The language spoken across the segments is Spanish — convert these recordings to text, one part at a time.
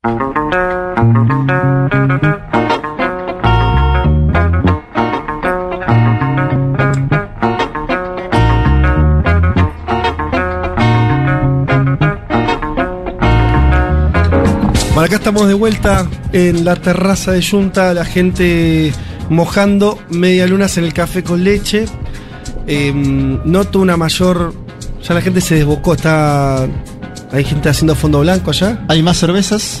Bueno, acá estamos de vuelta en la terraza de Junta, la gente mojando medialunas en el café con leche. Eh, noto una mayor. Ya la gente se desbocó, está. Hay gente haciendo fondo blanco allá. Hay más cervezas,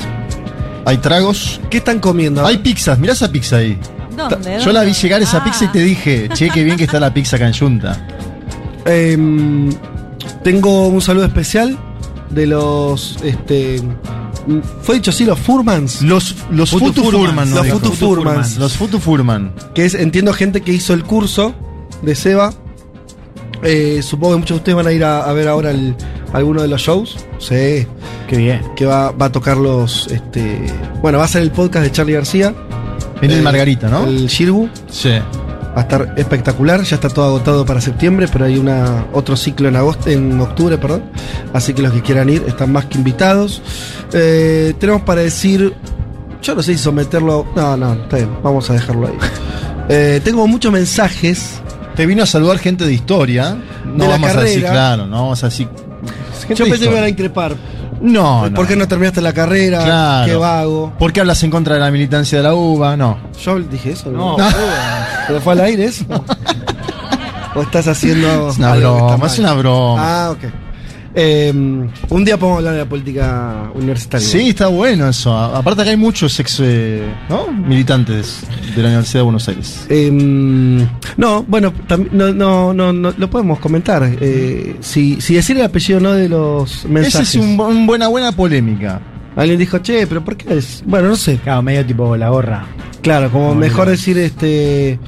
hay tragos, ¿Qué están comiendo? hay pizzas. Mirá esa pizza ahí. ¿Dónde? Yo la vi llegar esa Ah. pizza y te dije, che, qué bien que está la pizza acá en. Eh, tengo un saludo especial de los. Este, fue dicho así, los Furmans. Los, los Futu Futu Furman, Furman, los. Futu Furmans. Los Futu Furman. Que es, entiendo, gente que hizo el curso de Seba. Eh, supongo que muchos de ustedes van a ir a, a ver ahora el- alguno de los shows. Sí. Qué bien. Que va, va a tocar los. Este, bueno, va a ser el podcast de Charlie García. En el Eh, Margarita, ¿no? El Shirgu. Sí. Va a estar espectacular, ya está todo agotado para septiembre, pero hay una otro ciclo en agosto, en octubre, perdón. Así que los que quieran ir están más que invitados. Eh, tenemos para decir, yo no sé si someterlo, no, no, está bien, vamos a dejarlo ahí. Eh, tengo muchos mensajes. Te vino a saludar gente de historia. No De la vamos a decir, carrera. claro, no vamos a decir. Yo pensé que me iban a increpar. No, no. ¿Por qué no terminaste la carrera? Claro. Qué vago. ¿Por qué hablas en contra de la militancia de la UBA? No. Yo dije eso. No, ¿Pero fue al aire eso? ¿O estás haciendo.? Es una broma, es una broma. Ah, ok. Eh, un día podemos hablar de la política universitaria. Sí, está bueno eso. A- Aparte que hay muchos ex eh, ¿no? militantes de la Universidad de Buenos Aires. Eh, no, bueno, tam- no, no, no, no, lo podemos comentar. Eh, si, si decir el apellido no de los Esa mensajes. es un, un buena buena polémica. Alguien dijo, che, pero ¿por qué es? Bueno, no sé. Claro, medio tipo la gorra. Claro, como Como mejor decir este.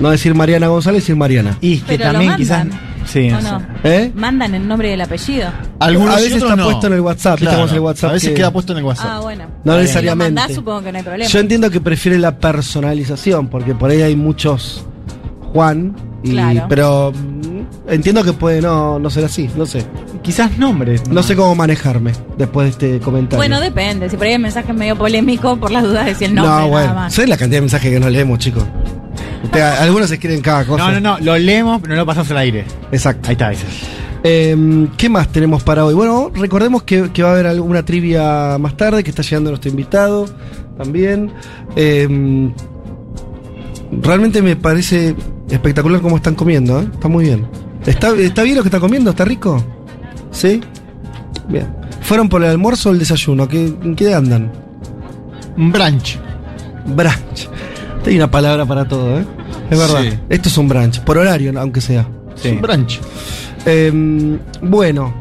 No decir Mariana González, decir Mariana. Y que Pero lo también quizás. mandan, Sí, ¿O no? ¿Eh? ¿Mandan el nombre y el apellido? Algunos A veces está no. puesto en el WhatsApp, ¿viste Claro, cómo es el WhatsApp A veces que- queda puesto en el WhatsApp. Ah, bueno. No Si necesariamente. lo mandás, supongo que no hay problema. Yo entiendo que prefiere la personalización, porque por ahí hay muchos Juan, y- Claro. pero mm, entiendo que puede no, no ser así, no sé. Quizás nombres. No sé cómo manejarme después de este comentario. Bueno, depende. Si por ahí hay mensaje medio polémico, por las dudas decir el nombre, no, bueno, nada más. ¿sabes la cantidad de mensajes que no leemos, chicos? Usted- algunos escriben cada cosa. No, no, no. Lo leemos, pero no lo pasamos al aire. Exacto. Ahí está, ese. Eh, ¿Qué más tenemos para hoy? Bueno, recordemos que, que va a haber alguna trivia más tarde, que está llegando nuestro invitado también. Eh, realmente me parece espectacular cómo están comiendo, ¿eh? Está muy bien. ¿Está, ¿Está bien lo que está comiendo? ¿Está rico? ¿Sí? Bien. ¿Fueron por el almuerzo o el desayuno? ¿Qué, ¿En qué andan? Un brunch. Brunch. Hay una palabra para todo, ¿eh? Es verdad. Sí. Esto es un brunch, por horario, aunque sea. Sí. Un brunch. Eh, bueno,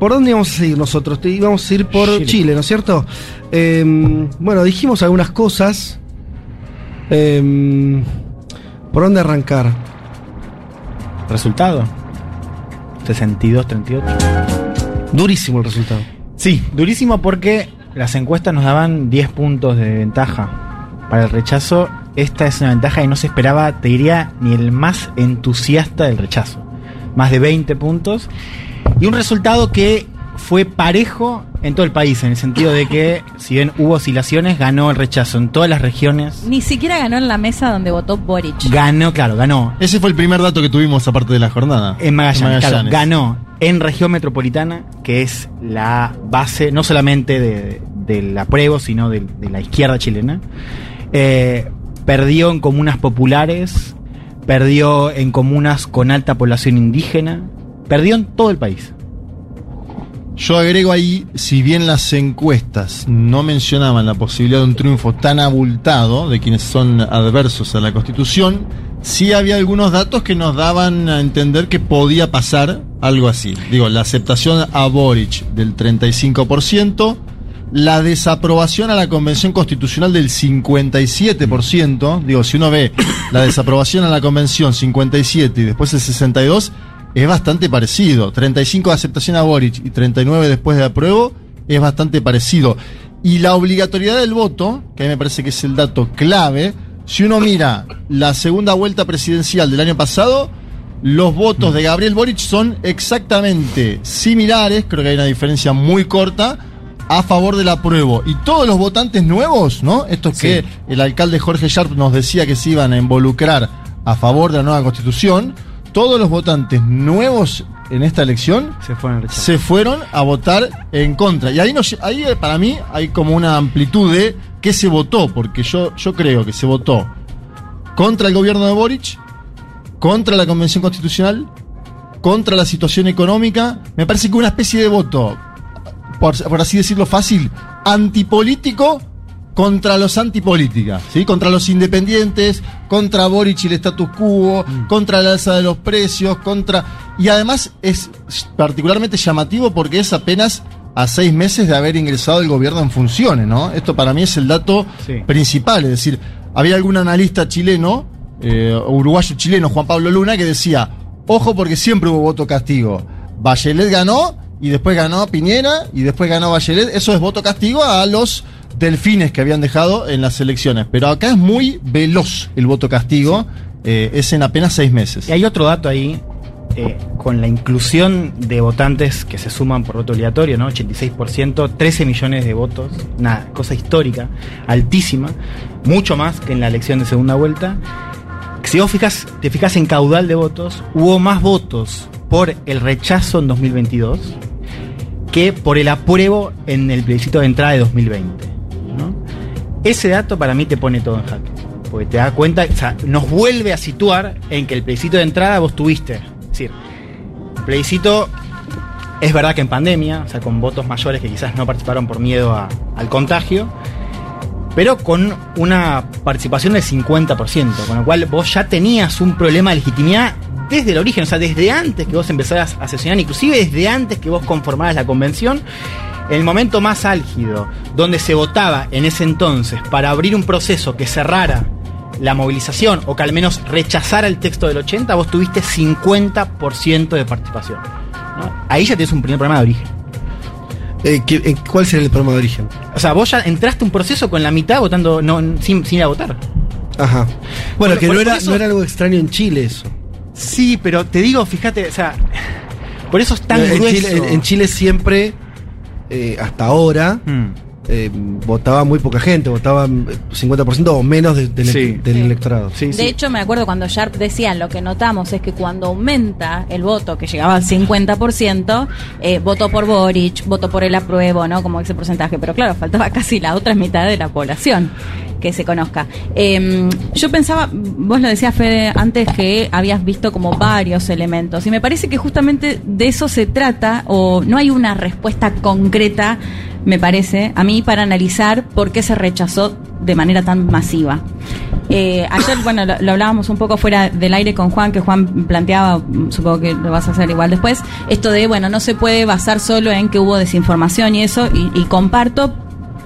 ¿por dónde íbamos a seguir nosotros? Te- Íbamos a ir por Chile, Chile. ¿no es cierto? Eh, bueno, dijimos algunas cosas. Eh, ¿Por dónde arrancar? ¿Resultado? 62-38. Durísimo el resultado. Sí, durísimo porque las encuestas nos daban 10 puntos de ventaja. Para el rechazo, esta es una ventaja que no se esperaba, te diría, ni el más entusiasta del rechazo. Más de 20 puntos. Y un resultado que fue parejo en todo el país, en el sentido de que, si bien hubo oscilaciones, ganó el rechazo en todas las regiones. Ni siquiera ganó en la mesa donde votó Boric. Ganó, claro, ganó Ese fue el primer dato que tuvimos aparte de la jornada. En Magallanes, ganó en región metropolitana, que es la base no solamente de, del apruebo, sino de, de la izquierda chilena. Eh, perdió en comunas populares, perdió en comunas con alta población indígena, perdió en todo el país. Yo agrego ahí, si bien las encuestas no mencionaban la posibilidad de un triunfo tan abultado de quienes son adversos a la Constitución, sí había algunos datos que nos daban a entender que podía pasar algo así. Digo, la aceptación a Boric del 35%, la desaprobación a la Convención Constitucional del 57%, digo, si uno ve la desaprobación a la Convención 57 y después el 62, es bastante parecido. 35 de aceptación a Boric y 39 después de apruebo, es bastante parecido. Y la obligatoriedad del voto, que a mí me parece que es el dato clave, si uno mira la segunda vuelta presidencial del año pasado, los votos de Gabriel Boric son exactamente similares, creo que hay una diferencia muy corta, a favor del apruebo. Y todos los votantes nuevos, ¿no? Estos Sí. que el alcalde Jorge Sharp nos decía que se iban a involucrar a favor de la nueva constitución, todos los votantes nuevos en esta elección Se fueron se fueron a votar en contra. Y ahí, nos- ahí eh, para mí hay como una amplitud de qué se votó, porque yo, yo creo que se votó contra el gobierno de Boric, contra la Convención Constitucional, contra la situación económica. Me parece que una especie de voto, por, por así decirlo fácil, antipolítico contra los antipolítica, ¿sí? Contra los independientes, contra Boric y el status quo, contra la alza de los precios, contra... Y además es particularmente llamativo porque es apenas a seis meses de haber ingresado el gobierno en funciones, ¿no? Esto para mí es el dato Sí. principal, es decir, había algún analista chileno, eh, uruguayo chileno, Juan Pablo Luna, que decía, ojo porque siempre hubo voto castigo. Bachelet ganó y después ganó Piñera y después ganó Bachelet. Eso es voto castigo a los delfines que habían dejado en las elecciones. Pero acá es muy veloz el voto castigo, eh, es en apenas seis meses. Y hay otro dato ahí, eh, con la inclusión de votantes que se suman por voto obligatorio, ¿no? 86%, 13 millones de votos, una cosa histórica, altísima, mucho más que en la elección de segunda vuelta. Si vos fijas, te fijas en caudal de votos, hubo más votos por el rechazo en 2022 que por el apruebo en el plebiscito de entrada de 2020. ¿no? Ese dato para mí te pone todo en jaque. Porque te da cuenta, o sea, nos vuelve a situar en que el plebiscito de entrada vos tuviste. Es decir, el plebiscito es verdad que en pandemia, o sea, con votos mayores que quizás no participaron por miedo al contagio, pero con una participación del 50%, con lo cual vos ya tenías un problema de legitimidad desde el origen, o sea, desde antes que vos empezaras a sesionar, inclusive desde antes que vos conformaras la convención, el momento más álgido, donde se votaba en ese entonces para abrir un proceso que cerrara la movilización o que al menos rechazara el texto del 80, vos tuviste 50% de participación. ¿no? Ahí ya tienes un primer problema de origen. Eh, ¿qué- eh, ¿Cuál sería el problema de origen? O sea, vos ya entraste a un proceso con la mitad votando no, sin, sin ir a votar. Ajá. Bueno, que no, era, eso- no era algo extraño en Chile eso. Sí, pero te digo, fíjate, o sea, por eso es tan en, grueso. Chile, en- en Chile siempre, eh, hasta ahora, Mm. Eh, votaba muy poca gente, votaba eh, 50% o menos de- del, Sí. del Sí. electorado. Sí, De sí. hecho, me acuerdo cuando Sharp decía, lo que notamos es que cuando aumenta el voto, que llegaba al 50%, eh, votó por Boric, votó por el apruebo, ¿no? Como ese porcentaje. Pero claro, faltaba casi la otra mitad de la población que se conozca. Eh, yo pensaba, vos lo decías, Fede, antes que habías visto como varios elementos. Y me parece que justamente de eso se trata, o no hay una respuesta concreta, me parece, a mí, para analizar por qué se rechazó de manera tan masiva. Eh, ayer, bueno, lo, lo hablábamos un poco fuera del aire con Juan, que Juan planteaba, mm, supongo que lo vas a hacer igual después, esto de, bueno, no se puede basar solo en que hubo desinformación y eso, y, y comparto,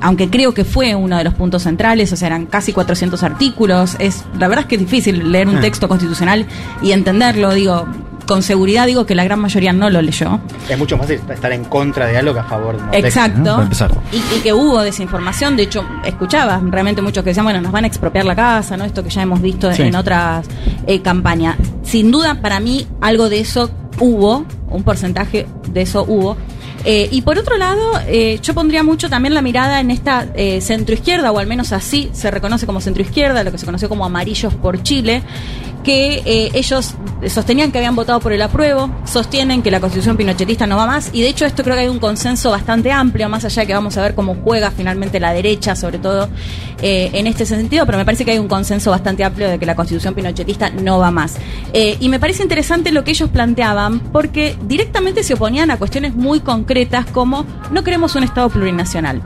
aunque creo que fue uno de los puntos centrales, o sea, eran casi 400 artículos, es la verdad es que es difícil leer un Ah. texto constitucional y entenderlo, digo, con seguridad digo que la gran mayoría no lo leyó. Es mucho más estar en contra de algo que a favor de Exacto. Y, y que hubo desinformación, de hecho, escuchaba realmente muchos que decían, bueno, nos van a expropiar la casa, ¿no? Esto que ya hemos visto Sí. en otras eh, campañas. Sin duda, para mí, algo de eso hubo, un porcentaje de eso hubo. Eh, y por otro lado, eh, yo pondría mucho también la mirada en esta eh, centroizquierda, o al menos así se reconoce como centroizquierda, lo que se conoció como Amarillos por Chile, que eh, ellos sostenían que habían votado por el apruebo, sostienen que la constitución pinochetista no va más, y de hecho esto creo que hay un consenso bastante amplio, más allá de que vamos a ver cómo juega finalmente la derecha, sobre todo eh, en este sentido, pero me parece que hay un consenso bastante amplio de que la constitución pinochetista no va más. Eh, y me parece interesante lo que ellos planteaban, porque directamente se oponían a cuestiones muy concretas como no queremos un Estado plurinacional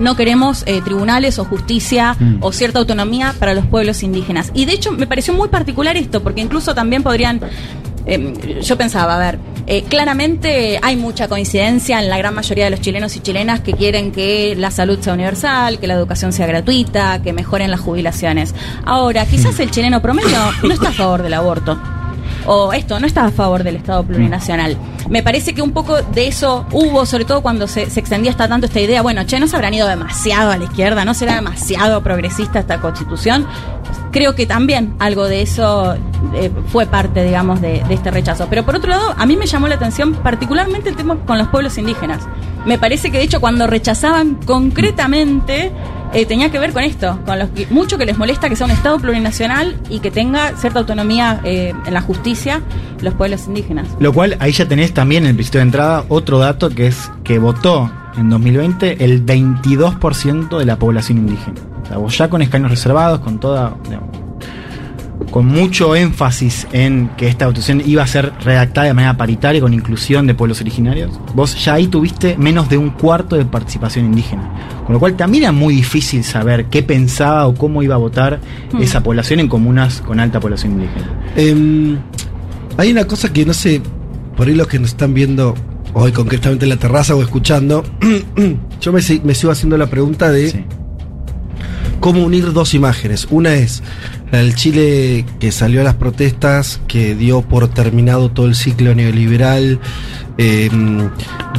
no queremos eh, tribunales o justicia Mm. o cierta autonomía para los pueblos indígenas. Y de hecho me pareció muy particular esto, porque incluso también podrían... eh, yo pensaba, a ver, eh, claramente hay mucha coincidencia en la gran mayoría de los chilenos y chilenas que quieren que la salud sea universal, que la educación sea gratuita, que mejoren las jubilaciones. Ahora, quizás el chileno promedio no está a favor del aborto o esto no está a favor del Estado plurinacional. Me parece que un poco de eso hubo, sobre todo cuando se, se extendía hasta tanto esta idea, bueno, che, no se habrán ido demasiado a la izquierda, no será demasiado progresista esta constitución. Creo que también algo de eso eh, fue parte, digamos, de, de este rechazo. Pero por otro lado, a mí me llamó la atención particularmente el tema con los pueblos indígenas. me parece que de hecho cuando rechazaban concretamente eh, tenía que ver con esto, con los que, mucho que les molesta que sea un Estado plurinacional y que tenga cierta autonomía eh, en la justicia los pueblos indígenas. Lo cual ahí ya tenés también en el principio de entrada otro dato que es que votó en 2020 el 22% de la población indígena. O sea, vos ya con escaños reservados, con toda. Con mucho énfasis en que esta votación iba a ser redactada de manera paritaria con inclusión de pueblos originarios, vos ya ahí tuviste menos de un cuarto de participación indígena. Con lo cual también era muy difícil saber qué pensaba o cómo iba a votar Hmm. esa población en comunas con alta población indígena. Em, hay una cosa que no sé, por ahí los que nos están viendo hoy concretamente en la terraza o escuchando, yo me, si- me sigo haciendo la pregunta de Sí. Cómo unir dos imágenes. Una es la del Chile que salió a las protestas, que dio por terminado todo el ciclo neoliberal, em,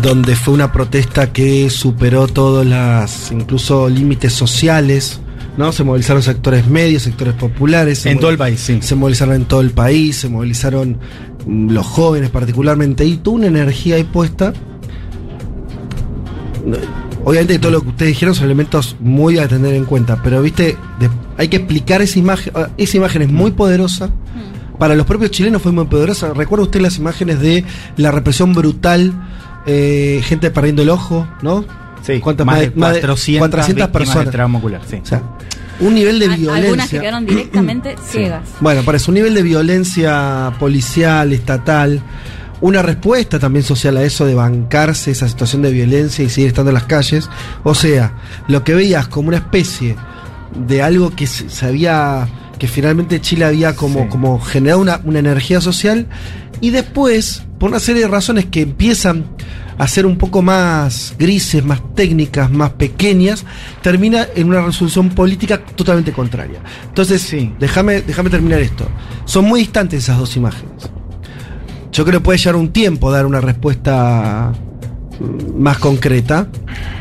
donde fue una protesta que superó todos las, incluso límites sociales, ¿no? Se movilizaron sectores medios, sectores populares. En todo el país, sí. se movilizaron en todo el país, se movilizaron mm, los jóvenes particularmente, y tuvo una energía ahí puesta. Obviamente todo lo que ustedes dijeron son elementos muy a tener en cuenta, pero viste, de- hay que explicar esa imagen, ah, esa imagen es muy poderosa. Para los propios chilenos fue muy poderosa. ¿Recuerda usted las imágenes de la represión brutal, eh, gente perdiendo el ojo, ¿no? Sí, ¿Cuántas- más, de más de 400, 400 víctimas personas. de trauma ocular. Sí. O sea, un nivel de violencia. Algunas que quedaron directamente ciegas. Bueno, parece un nivel de violencia policial, estatal, una respuesta también social a eso de bancarse esa situación de violencia y seguir estando en las calles. O sea, lo que veías como una especie de algo que se, había, que finalmente Chile había como, Sí. como generado una, una energía social y después, por una serie de razones que empiezan a ser un poco más grises, más técnicas, más pequeñas, termina en una resolución política totalmente contraria. Entonces, Sí. déjame terminar esto. Son muy distantes esas dos imágenes. Yo creo que puede llevar un tiempo dar una respuesta mm, más concreta.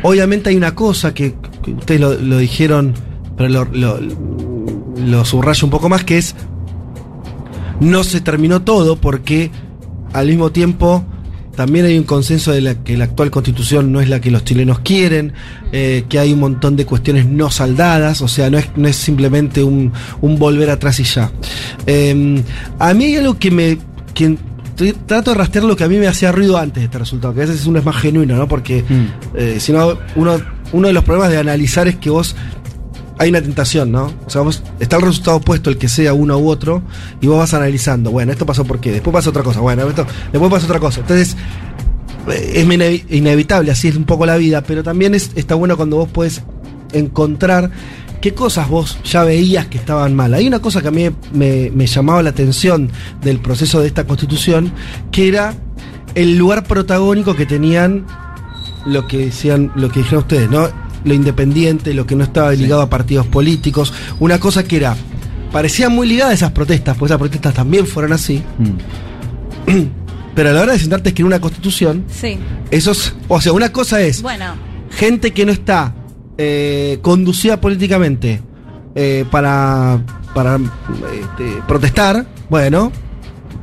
Obviamente hay una cosa que, ustedes lo, dijeron, pero lo, lo, subrayo un poco más, que es no se terminó todo porque al mismo tiempo también hay un consenso de la que la actual constitución no es la que los chilenos quieren, eh, que hay un montón de cuestiones no saldadas, o sea, no es, no es simplemente un, un volver atrás y ya. Eh, a mí hay algo que me... trato de rastrear lo que a mí me hacía ruido antes de este resultado, que a veces uno es más genuino, ¿no? Porque Mm. eh, si no, uno, uno de los problemas de analizar es que vos hay una tentación, ¿no? O sea, vos está el resultado opuesto, el que sea uno u otro, y vos vas analizando, bueno, esto pasó por qué, después pasa otra cosa, bueno, esto, después pasa otra cosa. Entonces, eh, es inevi- inevitable, así es un poco la vida, pero también es, está bueno cuando vos puedes encontrar qué cosas vos ya veías que estaban mal. Hay una cosa que a mí me, me llamaba la atención del proceso de esta constitución, que era el lugar protagónico que tenían lo que decían, lo que dijeron ustedes, ¿no? Lo independiente, lo que no estaba ligado a partidos políticos, una cosa que era, parecía muy ligada a esas protestas, pues esas protestas también fueron así, Mm. pero a la hora de sentarte a escribir una constitución, Sí. eso es, o sea, una cosa es Bueno, gente que no está eh, conducida políticamente eh, para, para este, protestar, bueno,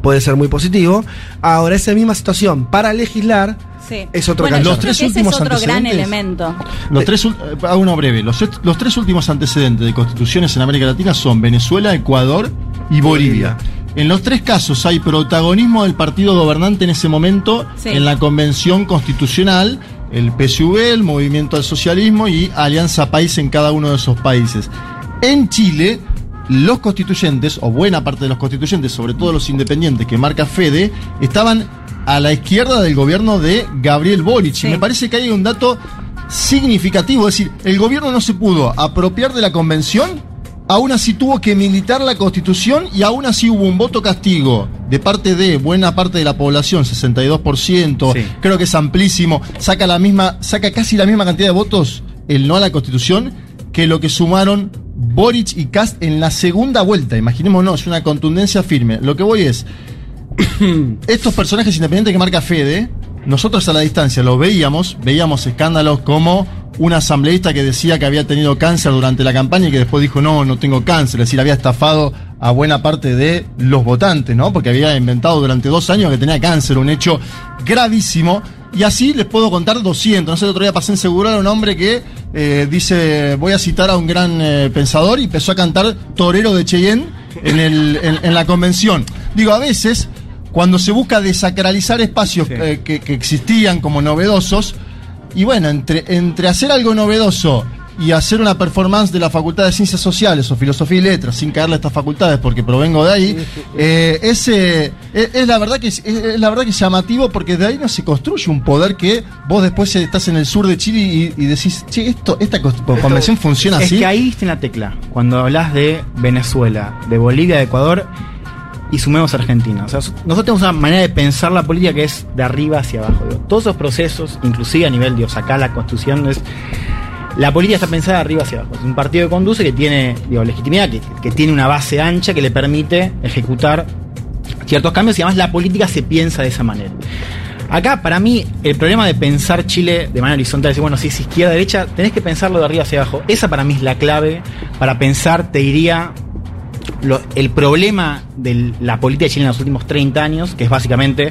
puede ser muy positivo. Ahora, esa misma situación para legislar sí. Es otro bueno, Los tres últimos es otro gran elemento. Los tres, eh, hago uno breve. Los, los tres últimos antecedentes de constituciones en América Latina son Venezuela, Ecuador y Bolivia. Bolivia. En los tres casos hay protagonismo del partido gobernante en ese momento Sí. en la convención constitucional, el PSV, el Movimiento al Socialismo y Alianza País en cada uno de esos países. En Chile, los constituyentes, o buena parte de los constituyentes, sobre todo los independientes que marca Fede, estaban a la izquierda del gobierno de Gabriel Boric. Sí. Y me parece que hay un dato significativo, es decir, el gobierno no se pudo apropiar de la convención, aún así tuvo que militar la constitución y aún así hubo un voto castigo de parte de buena parte de la población, 62%, Sí. creo que es amplísimo, saca la misma, saca casi la misma cantidad de votos el no a la constitución que lo que sumaron Boric y Cast en la segunda vuelta. Imaginémonos, es una contundencia firme. Lo que voy es, estos personajes independientes que marca Fede, nosotros a la distancia lo veíamos, veíamos escándalos como un asambleísta que decía que había tenido cáncer durante la campaña y que después dijo, no, no tengo cáncer, es decir, había estafado a buena parte de los votantes, ¿no? Porque había inventado durante dos años que tenía cáncer, un hecho gravísimo. Y así les puedo contar 200. No sé, el otro día pasé en a un hombre que eh, dice, voy a citar a un gran eh, pensador y empezó a cantar Torero de Cheyenne en, el, en la convención. Digo, a veces, cuando se busca desacralizar espacios Sí. eh, que, que existían como novedosos, y bueno, entre, entre hacer algo novedoso y hacer una performance de la Facultad de Ciencias Sociales o Filosofía y Letras, sin caerle a estas facultades porque provengo de ahí, eh, es, eh, es, es la verdad que es, es la verdad que es llamativo porque de ahí no se construye un poder que vos después estás en el sur de Chile y, y decís, che, esto, esta convención funciona Es así. que ahí diste en la tecla. Cuando hablas de Venezuela, de Bolivia, de Ecuador y sumemos Argentina. O sea, nosotros tenemos una manera de pensar la política que es de arriba hacia abajo. Todos esos procesos, inclusive a nivel de acá la constitución es. La política está pensada de arriba hacia abajo. Es un partido que conduce que tiene digo, legitimidad, que, que tiene una base ancha que le permite ejecutar ciertos cambios y además la política se piensa de esa manera. Acá, para mí, el problema de pensar Chile de manera horizontal, decir, bueno, si es izquierda-derecha, tenés que pensarlo de arriba hacia abajo. Esa para mí es la clave para pensar, te diría, el problema de la política chilena en los últimos 30 años, que es básicamente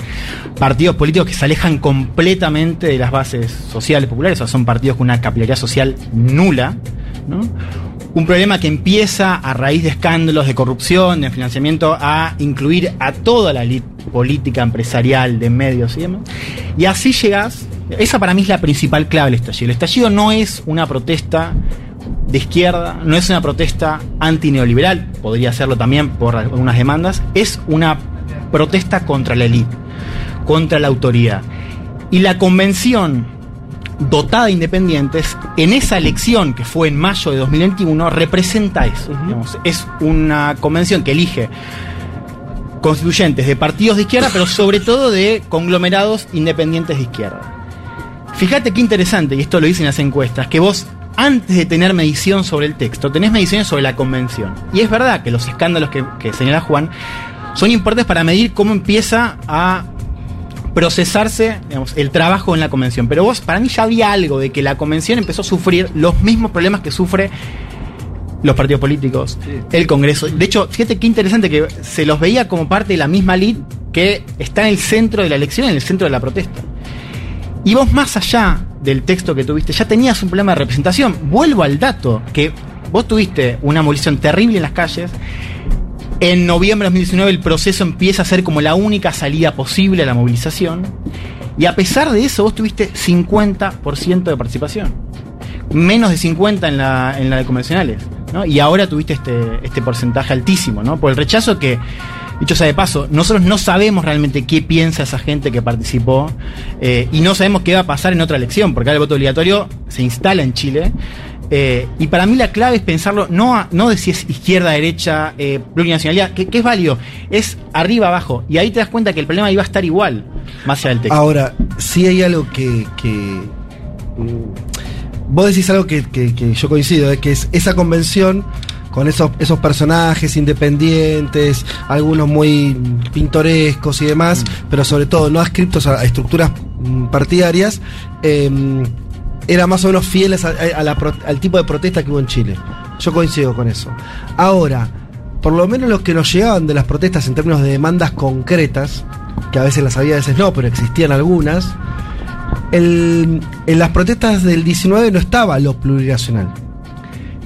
partidos políticos que se alejan completamente de las bases sociales populares, o sea, son partidos con una capilaridad social nula, ¿no? Un problema que empieza a raíz de escándalos de corrupción, de financiamiento, a incluir a toda la elite política, empresarial, de medios y demás. Y así llegas. Esa para mí es la principal clave del estallido. El estallido no es una protesta de izquierda, no es una protesta antineoliberal, podría serlo también por algunas demandas, es una protesta contra la élite, contra la autoridad. Y la convención dotada de independientes, en esa elección que fue en mayo de 2021, representa eso. digamos. Es una convención que elige constituyentes de partidos de izquierda, pero sobre todo de conglomerados independientes de izquierda. Fíjate qué interesante, y esto lo dicen las encuestas, que vos antes de tener medición sobre el texto, tenés mediciones sobre la convención. Y es verdad que los escándalos que, que señala Juan son importantes para medir cómo empieza a procesarse digamos, el trabajo en la convención. Pero vos, para mí ya había algo de que la convención empezó a sufrir los mismos problemas que sufre los partidos políticos, el Congreso. De hecho, fíjate qué interesante que se los veía como parte de la misma lid que está en el centro de la elección, en el centro de la protesta. Y vos más allá del texto que tuviste, ya tenías un problema de representación. Vuelvo al dato, que vos tuviste una movilización terrible en las calles. En noviembre de 2019 el proceso empieza a ser como la única salida posible a la movilización. Y a pesar de eso, vos tuviste 50% de participación. Menos de 50 en la, en la de convencionales. Y ahora tuviste este, este porcentaje altísimo, ¿no? Por el rechazo que, dicho sea de paso, nosotros no sabemos realmente qué piensa esa gente que participó eh, y no sabemos qué va a pasar en otra elección, porque ahora el voto obligatorio se instala en Chile. eh, y para mí la clave es pensarlo no, a- no de si es izquierda, derecha, eh, plurinacionalidad, que, que es válido, es arriba, abajo. Y ahí te das cuenta que el problema iba a estar igual, más allá del texto. Ahora, sí hay algo que. mm, vos decís algo que, que- yo coincido, que es esa convención con esos, esos personajes independientes, algunos muy pintorescos y demás, pero sobre todo no adscriptos a, a estructuras mm, partidarias, eh, era más o menos fieles a- a la pro- al tipo de protesta que hubo en Chile. Yo coincido con eso. Ahora, por lo menos los que nos llegaban de las protestas en términos de demandas concretas, que a veces las había, a veces no, pero existían algunas, el- en las protestas del 19 no estaba lo plurinacional.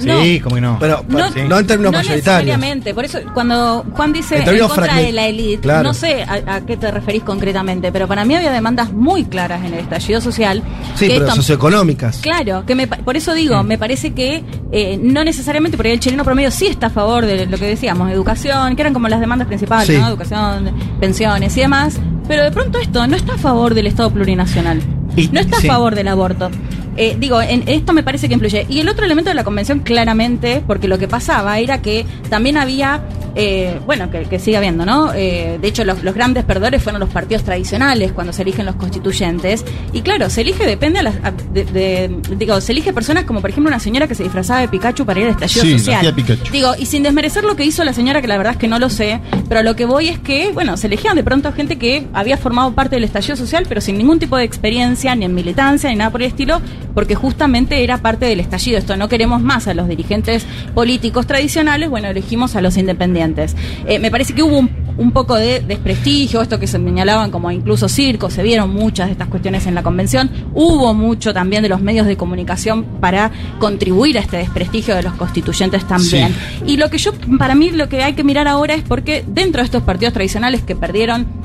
Sí, como que no. Pero, No, no en términos no mayoritarios. necesariamente. Por eso, cuando Juan dice En contra fragment- de la élite, claro. no sé a, a qué te referís concretamente, pero para mí había demandas muy claras en el estallido social. Sí, que pero esto- socioeconómicas. Claro, que me pa- por eso digo, me parece que eh, no necesariamente, porque el chileno promedio sí está a favor de lo que decíamos, educación, que eran como las demandas principales, Sí. ¿no? Educación, pensiones y demás, pero de pronto esto no está a favor del Estado plurinacional, Y- no está sí. a favor del aborto. Eh, digo, en esto me parece que influye. Y el otro elemento de la convención, claramente, porque lo que pasaba era que también había, eh, bueno, que, que sigue habiendo, ¿no? Eh, de hecho, los, los grandes perdedores fueron los partidos tradicionales cuando se eligen los constituyentes. Y claro, se elige, depende a las. a- de- de- digo, se elige personas como, por ejemplo, una señora que se disfrazaba de Pikachu para ir al estallido Sí, social. Digo, y sin desmerecer lo que hizo la señora, que la verdad es que no lo sé, pero a lo que voy es que, bueno, se elegían de pronto gente que había formado parte del estallido social, pero sin ningún tipo de experiencia, ni en militancia, ni nada por el estilo, porque justamente era parte del estallido. Esto no queremos más a los dirigentes políticos tradicionales, bueno, elegimos a los independientes. Eh, me parece que hubo un, un poco de desprestigio, esto que se señalaban como incluso circo, se vieron muchas de estas cuestiones en la convención, hubo mucho también de los medios de comunicación para contribuir a este desprestigio de los constituyentes también. Y lo que yo, para mí, lo que hay que mirar ahora es porque dentro de estos partidos tradicionales que perdieron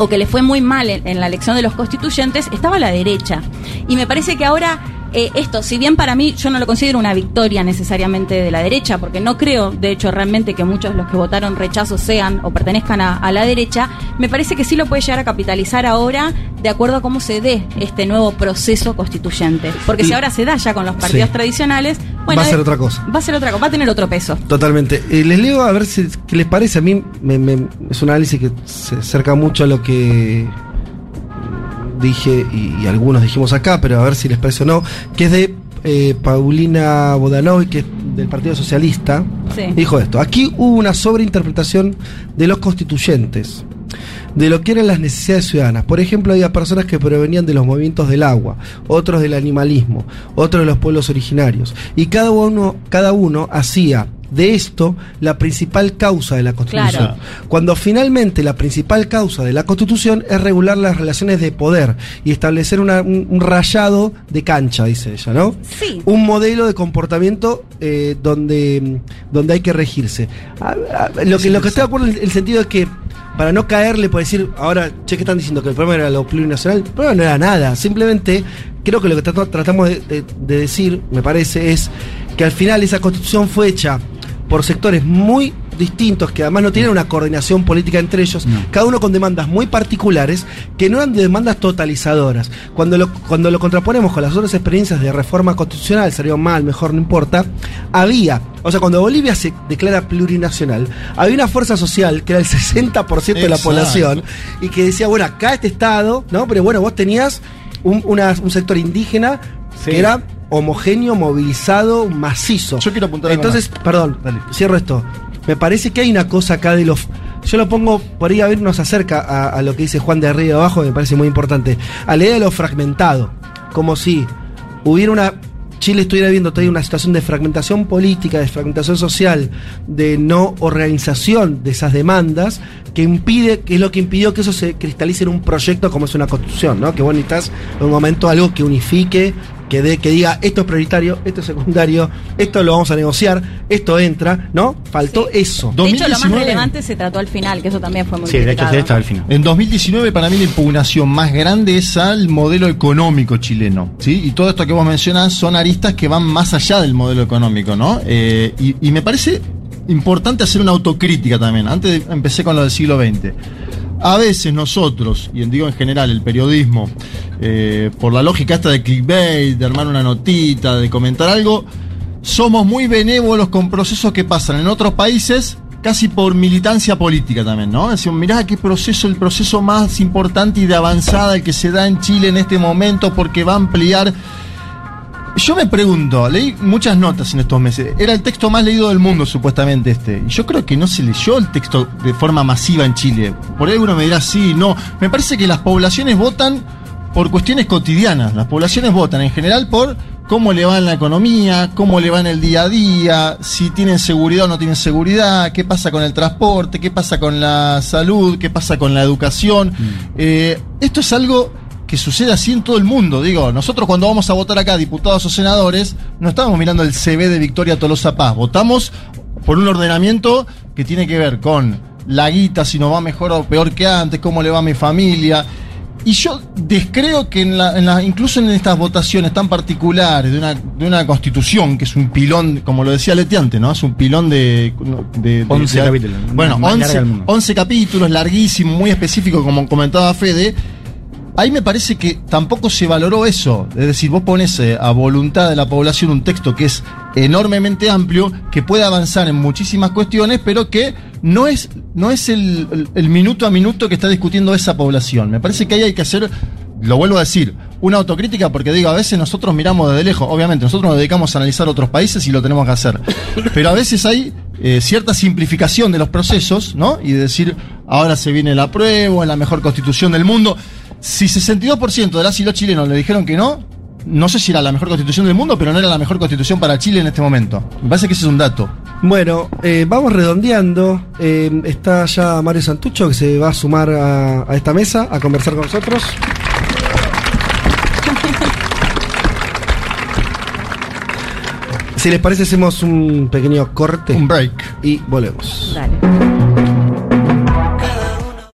o que le fue muy mal en, la elección de los constituyentes, estaba la derecha. Y me parece que ahora eh, esto, si bien para mí yo no lo considero una victoria necesariamente de la derecha, porque no creo, de hecho, realmente que muchos de los que votaron rechazo sean o pertenezcan a, a la derecha, me parece que sí lo puede llegar a capitalizar ahora de acuerdo a cómo se dé este nuevo proceso constituyente. Porque si Y- ahora se da ya con los partidos Sí. tradicionales, bueno, Va a ser eh, otra cosa. Va a ser otra cosa, va a tener otro peso. Totalmente. Eh, les leo a ver si, qué les parece. A mí me- me- es un análisis que se acerca mucho a lo que dije y, y algunos dijimos acá, pero a ver si les parece o no, que es de eh, Paulina Bodanovi, que es del Partido Socialista. Sí. Dijo esto, aquí hubo una sobreinterpretación de los constituyentes de lo que eran las necesidades ciudadanas. Por ejemplo, había personas que provenían de los movimientos del agua, otros del animalismo, otros de los pueblos originarios. Y cada uno, cada uno hacía de esto la principal causa de la Constitución. Claro. Cuando finalmente la principal causa de la Constitución es regular las relaciones de poder y establecer una- un, un rayado de cancha, dice ella, ¿no? Sí. Un modelo de comportamiento eh, donde, donde hay que regirse. A- a- lo, que, lo que estoy de acuerdo en el sentido es que para no caerle por decir, ahora, che, ¿qué están diciendo? Que el problema era lo plurinacional. El problema no era nada. Simplemente, creo que lo que tratamos de, de- de decir, me parece, es que al final esa constitución fue hecha por sectores muy distintos que además no tienen una coordinación política entre ellos, cada uno con demandas muy particulares que no eran de demandas totalizadoras. Cuando lo, cuando lo contraponemos con las otras experiencias de reforma constitucional, salió mal, mejor, no importa, había, o sea, cuando Bolivia se declara plurinacional, había una fuerza social que era el 60% de la Exacto. población y que decía, bueno, acá este Estado, ¿no? Pero bueno, vos tenías un, una- un sector indígena Sí. que era homogéneo, movilizado, macizo. Yo quiero apuntar Entonces, perdón, Dale. cierro esto. Me parece que hay una cosa acá de los. Yo lo pongo por ahí a ver, nos acerca a, a lo que dice Juan de arriba y abajo, me parece muy importante. A la idea de lo fragmentado. Como si hubiera una. Chile estuviera viendo todavía una situación de fragmentación política, de fragmentación social, de no organización de esas demandas, que impide, que es lo que impidió que eso se cristalice en un proyecto como es una constitución, ¿no? Que vos necesitas en un momento algo que unifique, que dé, que diga esto es prioritario, esto es secundario, esto lo vamos a negociar, esto entra, ¿no? Faltó eso. De hecho, lo más 2019. relevante se trató al final, que eso también fue muy Sí, de hecho, sí, estaba al final. En 2019 para mí la impugnación más grande es al modelo económico chileno, ¿sí? Y todo esto que vos mencionás son aristas que van más allá del modelo económico, ¿no? Eh, y, y me parece importante hacer una autocrítica también. Antes de- empecé con lo del siglo XX. A veces nosotros, y digo en general el periodismo, eh, por la lógica esta de clickbait, de armar una notita, de comentar algo, somos muy benévolos con procesos que pasan en otros países, casi por militancia política también, ¿no? Decimos, mirá qué proceso, el proceso más importante y de avanzada el que se da en Chile en este momento, porque va a ampliar. Yo me pregunto, leí muchas notas en estos meses. Era el texto más leído del mundo, supuestamente este. Y yo creo que no se leyó el texto de forma masiva en Chile. Por ahí uno me dirá, sí, no. Me parece que las poblaciones votan por cuestiones cotidianas. Las poblaciones votan en general por cómo le va en la economía, cómo le va en el día a día, si tienen seguridad o no tienen seguridad, qué pasa con el transporte, qué pasa con la salud, qué pasa con la educación. Eh, esto es algo que sucede así en todo el mundo. Digo, nosotros cuando vamos a votar acá, diputados o senadores, no estamos mirando el CV de Victoria Tolosa Paz. Votamos por un ordenamiento que tiene que ver con la guita, si nos va mejor o peor que antes, cómo le va a mi familia. Y yo descreo que en la, en la- incluso en estas votaciones tan particulares de una, de una constitución, que es un pilón, como lo decía Leti antes, ¿no? Es un pilón de... de- de- 11 de- capítulos, Bueno, más larga 11, del mundo. 11 capítulos, larguísimo, muy específico, como comentaba Fede. Ahí me parece que tampoco se valoró eso. Es decir, vos pones eh, a voluntad de la población un texto que es enormemente amplio, que puede avanzar en muchísimas cuestiones, pero que no es, no es el, minuto a minuto que está discutiendo esa población. Me parece que ahí hay que hacer, lo vuelvo a decir, una autocrítica, porque digo, a veces nosotros miramos desde lejos, obviamente, nosotros nos dedicamos a analizar otros países y lo tenemos que hacer. Pero a veces hay eh, cierta simplificación de los procesos, ¿no? Y de decir, ahora se viene la prueba, la mejor constitución del mundo. Si 62% de las y los chilenos le dijeron que no, no sé si era la mejor constitución del mundo, pero no era la mejor constitución para Chile en este momento. Me parece que ese es un dato. Bueno, eh, vamos redondeando. Eh, está ya Mario Santucho que se va a sumar a, a esta mesa a conversar con nosotros. Si les parece, hacemos un pequeño corte. Un break. Y volvemos. Dale.